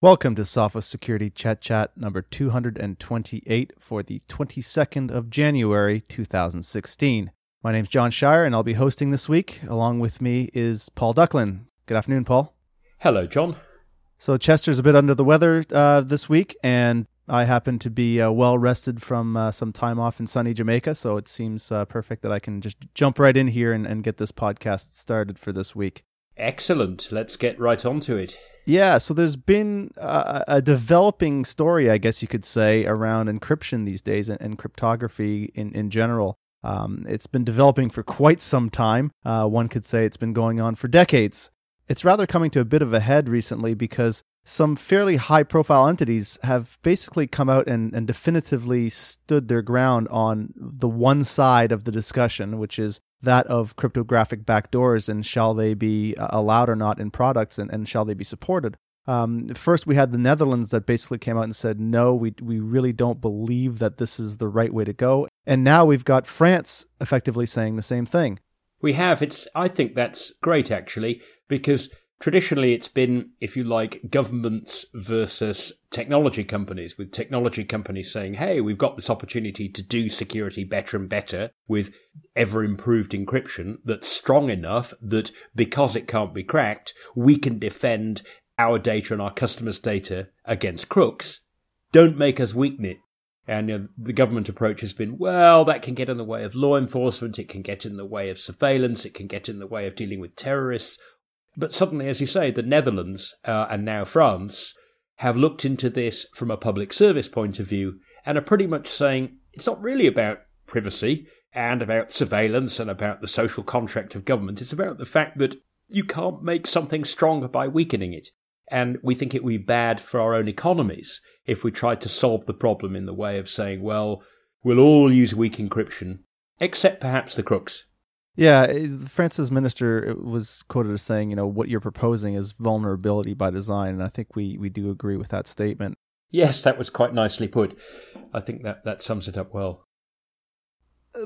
Welcome to Sophos Security Chet Chat number 228 for the 22nd of January 2016. My name's John Shier and I'll be hosting this week. Along with me is Paul Ducklin. Good afternoon, Paul. Hello, John. So Chester's a bit under the weather uh, this week, and I happen to be uh, well rested from uh, some time off in sunny Jamaica, so it seems uh, perfect that I can just jump right in here and, and get this podcast started for this week. Excellent. Let's get right on to it. Yeah, so there's been a, a developing story, I guess you could say, around encryption these days and, and cryptography in, in general. Um, it's been developing for quite some time. Uh, one could say it's been going on for decades. It's rather coming to a bit of a head recently because some fairly high profile entities have basically come out and, and definitively stood their ground on the one side of the discussion, which is that of cryptographic backdoors and shall they be uh, allowed or not in products and, and shall they be supported. Um, first, we had the Netherlands that basically came out and said, no, we, we really don't believe that this is the right way to go. And now we've got France effectively saying the same thing. We have. It's. I think that's great, actually, because traditionally it's been, if you like, governments versus technology companies, with technology companies saying, hey, we've got this opportunity to do security better and better with ever improved encryption that's strong enough that because it can't be cracked, we can defend our data and our customers' data against crooks. Don't make us weaken it. And you know, the government approach has been, well, that can get in the way of law enforcement, it can get in the way of surveillance, it can get in the way of dealing with terrorists, but suddenly, as you say, the Netherlands uh, and now France have looked into this from a public service point of view and are pretty much saying it's not really about privacy and about surveillance and about the social contract of government. It's about the fact that you can't make something stronger by weakening it. And we think it would be bad for our own economies if we tried to solve the problem in the way of saying, well, we'll all use weak encryption, except perhaps the crooks. Yeah, France's minister was quoted as saying, you know, what you're proposing is vulnerability by design, and I think we we do agree with that statement. Yes, that was quite nicely put. I think that that sums it up well.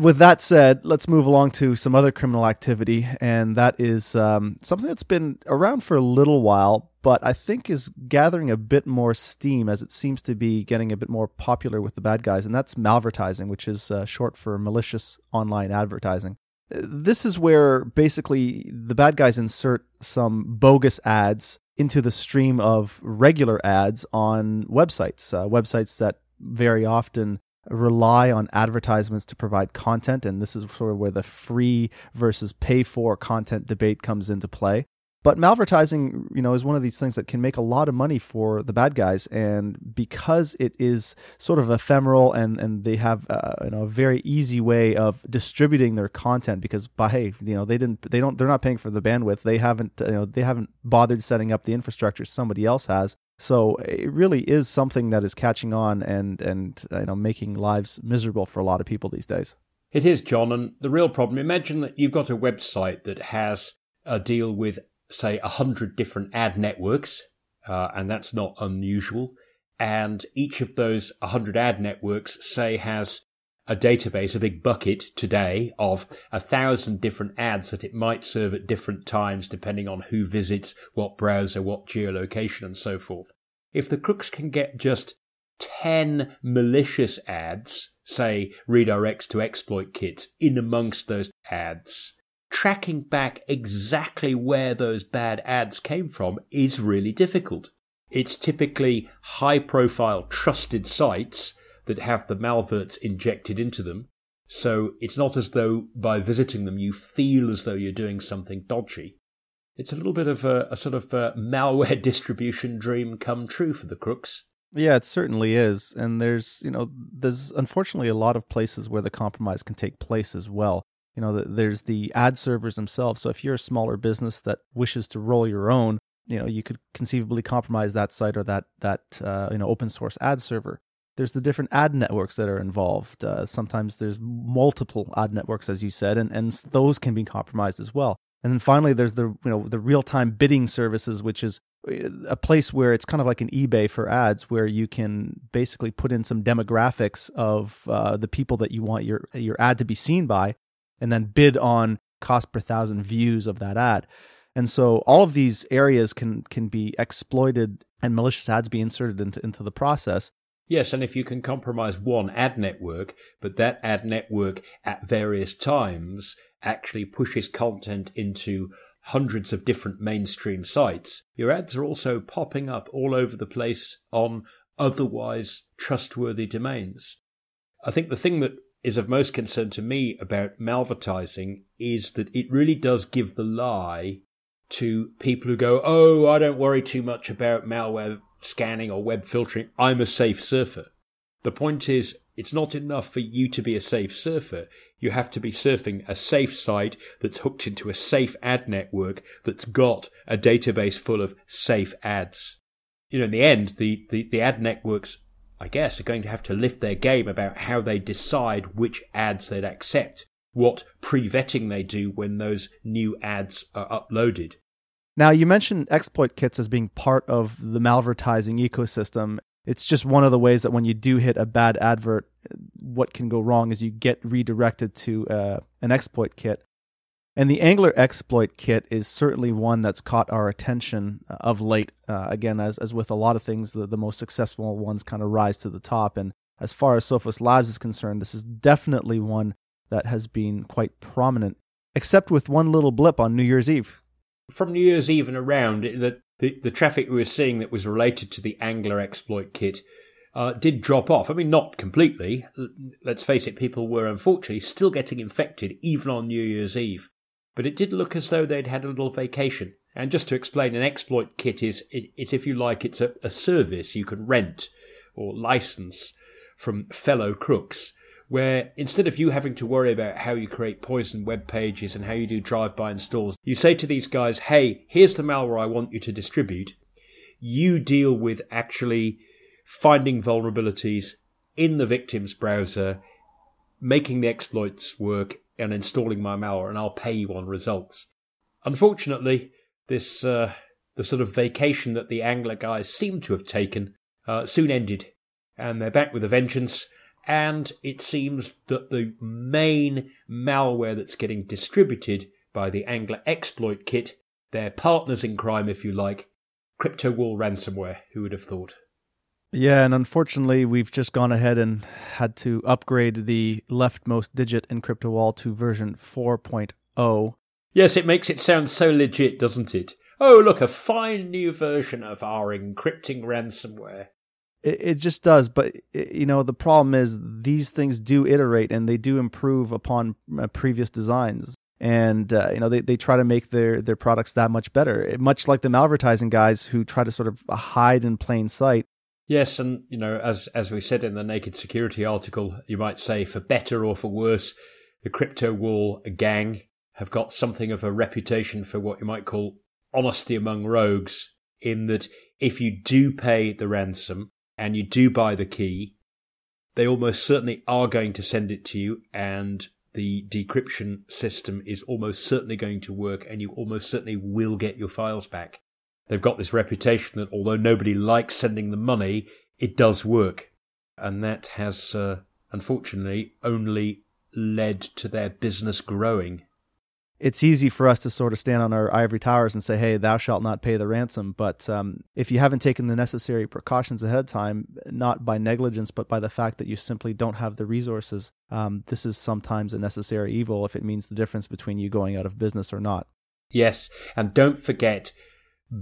With that said, let's move along to some other criminal activity, and that is um, something that's been around for a little while, but I think is gathering a bit more steam as it seems to be getting a bit more popular with the bad guys, and that's malvertising, which is uh, short for malicious online advertising this is where basically the bad guys insert some bogus ads into the stream of regular ads on websites, uh, websites that very often rely on advertisements to provide content. And this is sort of where the free versus pay for content debate comes into play. But malvertising, you know, is one of these things that can make a lot of money for the bad guys, and because it is sort of ephemeral and and they have uh, you know a very easy way of distributing their content because by hey, you know they didn't they don't they're not paying for the bandwidth they haven't you know they haven't bothered setting up the infrastructure somebody else has so it really is something that is catching on and and you know making lives miserable for a lot of people these days. It is, John, and the real problem. Imagine that you've got a website that has a deal with say, 100 different ad networks, uh, and that's not unusual. And each of those 100 ad networks, say, has a database, a big bucket today of a thousand different ads that it might serve at different times, depending on who visits, what browser, what geolocation, and so forth. If the crooks can get just 10 malicious ads, say redirects to exploit kits, in amongst those ads, tracking back exactly where those bad ads came from is really difficult. It's typically high profile trusted sites that have the malverts injected into them. So it's not as though by visiting them you feel as though you're doing something dodgy. It's a little bit of a, a sort of a malware distribution dream come true for the crooks. Yeah, it certainly is. And there's, you know, there's unfortunately a lot of places where the compromise can take place as well you know, there's the ad servers themselves. So if you're a smaller business that wishes to roll your own, you know, you could conceivably compromise that site or that that uh, you know open source ad server. There's the different ad networks that are involved. Uh, sometimes there's multiple ad networks, as you said, and and those can be compromised as well. And then finally, there's the you know the real time bidding services, which is uh, a place where it's kind of like an eBay for ads, where you can basically put in some demographics of uh, the people that you want your your ad to be seen by, and then bid on cost per thousand views of that ad. And so all of these areas can can be exploited and malicious ads be inserted into, into the process. Yes, and if you can compromise one ad network, but that ad network at various times actually pushes content into hundreds of different mainstream sites, your ads are also popping up all over the place on otherwise trustworthy domains. I think the thing that is of most concern to me about malvertising is that it really does give the lie to people who go, Oh, I don't worry too much about malware scanning or web filtering. I'm a safe surfer. The point is, it's not enough for you to be a safe surfer. You have to be surfing a safe site that's hooked into a safe ad network that's got a database full of safe ads. You know, in the end, the, the, the ad networks, I guess, are going to have to lift their game about how they decide which ads they'd accept, what pre vetting they do when those new ads are uploaded. Now, you mentioned exploit kits as being part of the malvertising ecosystem. It's just one of the ways that when you do hit a bad advert, what can go wrong is you get redirected to uh, an exploit kit. And the Angler exploit kit is certainly one that's caught our attention uh, of late. Uh, again, as, as with a lot of things, the, the most successful ones kind of rise to the top. And as far as Sophos Labs is concerned, this is definitely one that has been quite prominent, except with one little blip on New Year's Eve from New Year's Eve and around, the, the, the traffic we were seeing that was related to the Angler exploit kit uh, did drop off. I mean, not completely. Let's face it, people were unfortunately still getting infected even on New Year's Eve. But it did look as though they'd had a little vacation. And just to explain, an exploit kit is, is if you like, it's a, a service you can rent or license from fellow crooks where instead of you having to worry about how you create poison web pages and how you do drive-by installs, you say to these guys, hey, here's the malware I want you to distribute. You deal with actually finding vulnerabilities in the victim's browser, making the exploits work, and installing my malware, and I'll pay you on results. Unfortunately, this uh, the sort of vacation that the Angler guys seem to have taken uh, soon ended, and they're back with a vengeance and it seems that the main malware that's getting distributed by the Angler exploit kit, their partners in crime, if you like, CryptoWall ransomware. Who would have thought? Yeah, and unfortunately, we've just gone ahead and had to upgrade the leftmost digit in CryptoWall to version 4.0. Yes, it makes it sound so legit, doesn't it? Oh, look, a fine new version of our encrypting ransomware. It, it just does, but it, you know the problem is these things do iterate and they do improve upon uh, previous designs, and uh, you know they, they try to make their their products that much better. Much like the malvertising guys who try to sort of hide in plain sight. Yes, and you know as as we said in the Naked Security article, you might say for better or for worse, the CryptoWall gang have got something of a reputation for what you might call honesty among rogues. In that, if you do pay the ransom, and you do buy the key, they almost certainly are going to send it to you and the decryption system is almost certainly going to work and you almost certainly will get your files back. They've got this reputation that although nobody likes sending the money, it does work. And that has, uh, unfortunately, only led to their business growing it's easy for us to sort of stand on our ivory towers and say, "Hey, thou shalt not pay the ransom." But um, if you haven't taken the necessary precautions ahead of time, not by negligence, but by the fact that you simply don't have the resources, um, this is sometimes a necessary evil if it means the difference between you going out of business or not. Yes, and don't forget,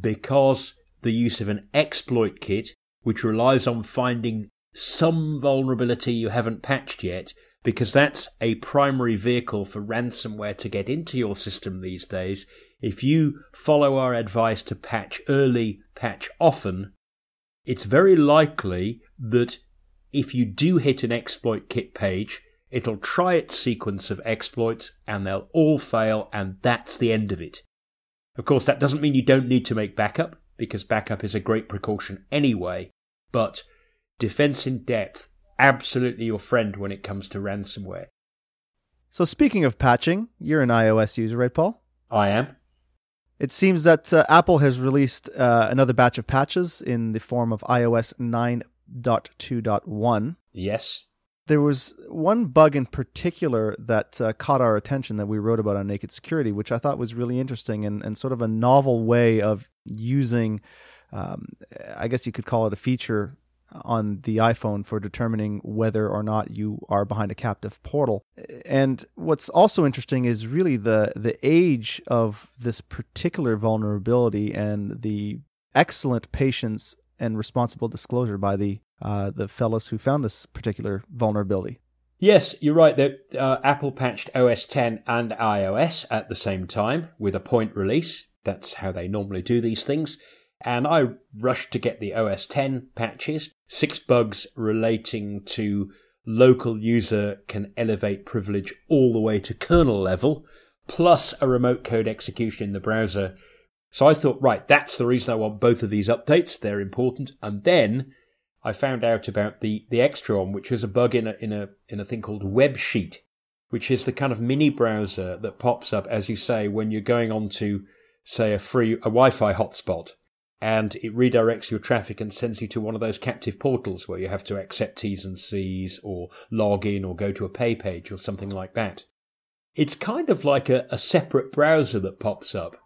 because the use of an exploit kit, which relies on finding some vulnerability you haven't patched yet, because that's a primary vehicle for ransomware to get into your system these days. If you follow our advice to patch early, patch often, it's very likely that if you do hit an exploit kit page, it'll try its sequence of exploits and they'll all fail and that's the end of it. Of course, that doesn't mean you don't need to make backup because backup is a great precaution anyway, but defense in depth absolutely your friend when it comes to ransomware. So, speaking of patching, you're an iOS user, right, Paul? I am. It seems that uh, Apple has released uh, another batch of patches in the form of iOS 9.2.1. Yes. There was one bug in particular that uh, caught our attention that we wrote about on Naked Security, which I thought was really interesting and, and sort of a novel way of using, um, I guess you could call it a feature on the iPhone for determining whether or not you are behind a captive portal. And what's also interesting is really the the age of this particular vulnerability and the excellent patience and responsible disclosure by the uh, the fellows who found this particular vulnerability. Yes, you're right. That uh, Apple patched OS 10 and iOS at the same time with a point release. That's how they normally do these things. And I rushed to get the OS 10 patches. Six bugs relating to local user can elevate privilege all the way to kernel level, plus a remote code execution in the browser. So I thought, right, that's the reason I want both of these updates. They're important. And then I found out about the, the extra one, which was a bug in a, in a, in a thing called WebSheet, which is the kind of mini browser that pops up, as you say, when you're going on to, say, a free, a Wi-Fi hotspot and it redirects your traffic and sends you to one of those captive portals where you have to accept T's and C's or log in or go to a pay page or something like that. It's kind of like a, a separate browser that pops up.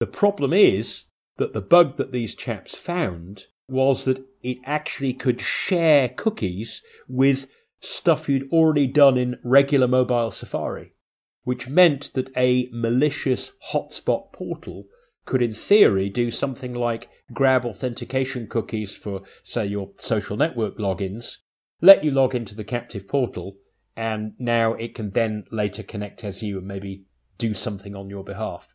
The problem is that the bug that these chaps found was that it actually could share cookies with stuff you'd already done in regular mobile Safari, which meant that a malicious hotspot portal could, in theory, do something like grab authentication cookies for, say, your social network logins, let you log into the captive portal, and now it can then later connect as you and maybe do something on your behalf.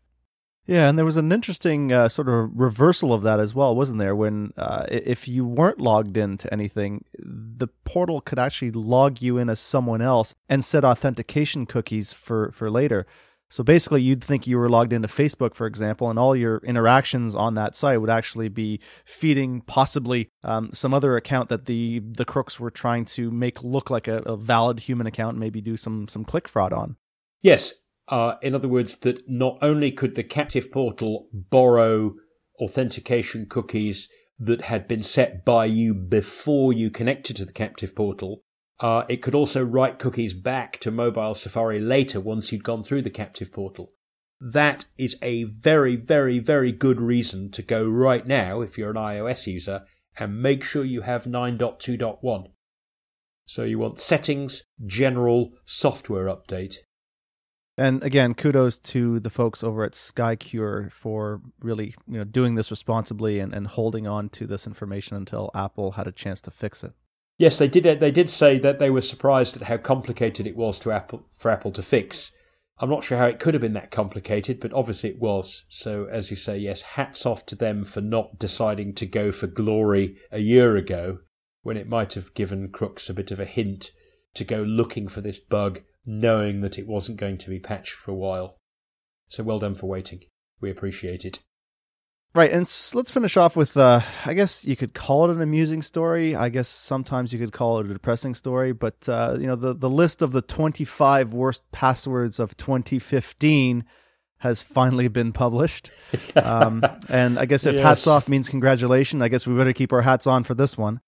Yeah, and there was an interesting uh, sort of reversal of that as well, wasn't there? When uh, if you weren't logged into anything, the portal could actually log you in as someone else and set authentication cookies for for later. So basically, you'd think you were logged into Facebook, for example, and all your interactions on that site would actually be feeding possibly um, some other account that the the crooks were trying to make look like a, a valid human account, and maybe do some some click fraud on. Yes, uh, in other words, that not only could the captive portal borrow authentication cookies that had been set by you before you connected to the captive portal, uh, it could also write cookies back to mobile Safari later once you'd gone through the captive portal. That is a very, very, very good reason to go right now, if you're an iOS user, and make sure you have 9.2.1. So you want settings, general, software update. And again, kudos to the folks over at Skycure for really, you know, doing this responsibly and, and holding on to this information until Apple had a chance to fix it. Yes, they did. They did say that they were surprised at how complicated it was to Apple for Apple to fix. I'm not sure how it could have been that complicated, but obviously it was. So, as you say, yes, hats off to them for not deciding to go for glory a year ago, when it might have given crooks a bit of a hint to go looking for this bug, knowing that it wasn't going to be patched for a while. So, well done for waiting. We appreciate it. Right, and let's finish off with uh, I guess you could call it an amusing story. I guess sometimes you could call it a depressing story, but uh, you know the the list of the 25 worst passwords of 2015 has finally been published. Um, and I guess if yes. hats off means congratulations, I guess we better keep our hats on for this one.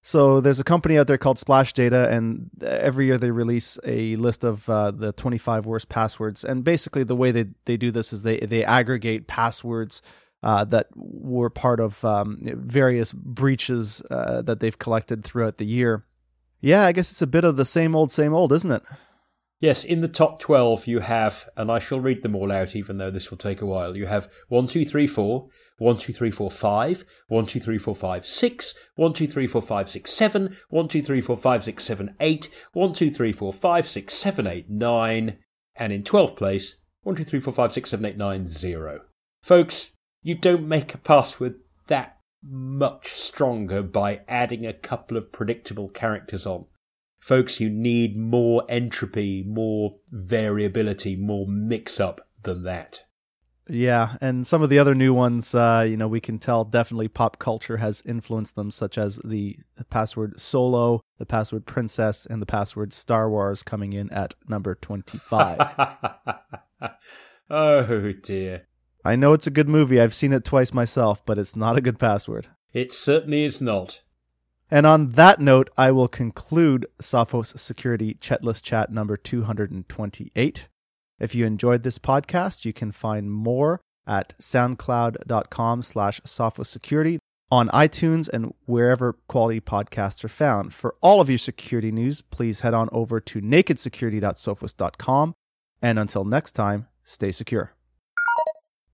So there's a company out there called Splash Data, and every year they release a list of uh, the 25 worst passwords. And basically, the way they, they do this is they they aggregate passwords uh, that were part of um, various breaches uh, that they've collected throughout the year. Yeah, I guess it's a bit of the same old, same old, isn't it? Yes, in the top 12, you have, and I shall read them all out, even though this will take a while. You have 1, 2, 3, 4, 1, 2, 3, 4, 5, 1, 2, 3, 4, 5, 6, 1, 2, 3, 4, 5, 6, 7, 1, 2, 3, 4, 5, 6, 7, 8, 1, 2, 3, 4, 5, 6, 7, 8, 9, and in 12th place, 1, 2, 3, 4, 5, 6, 7, 8, 9, 0. Folks, you don't make a password that much stronger by adding a couple of predictable characters on. Folks, you need more entropy, more variability, more mix up than that. Yeah, and some of the other new ones, uh, you know, we can tell definitely pop culture has influenced them, such as the password solo, the password princess, and the password Star Wars coming in at number 25. oh dear. I know it's a good movie. I've seen it twice myself, but it's not a good password. It certainly is not. And on that note, I will conclude Sophos Security Chetless Chat number 228. If you enjoyed this podcast, you can find more at soundcloud.com slash Security on iTunes and wherever quality podcasts are found. For all of your security news, please head on over to nakedsecurity.sophos.com. And until next time, stay secure.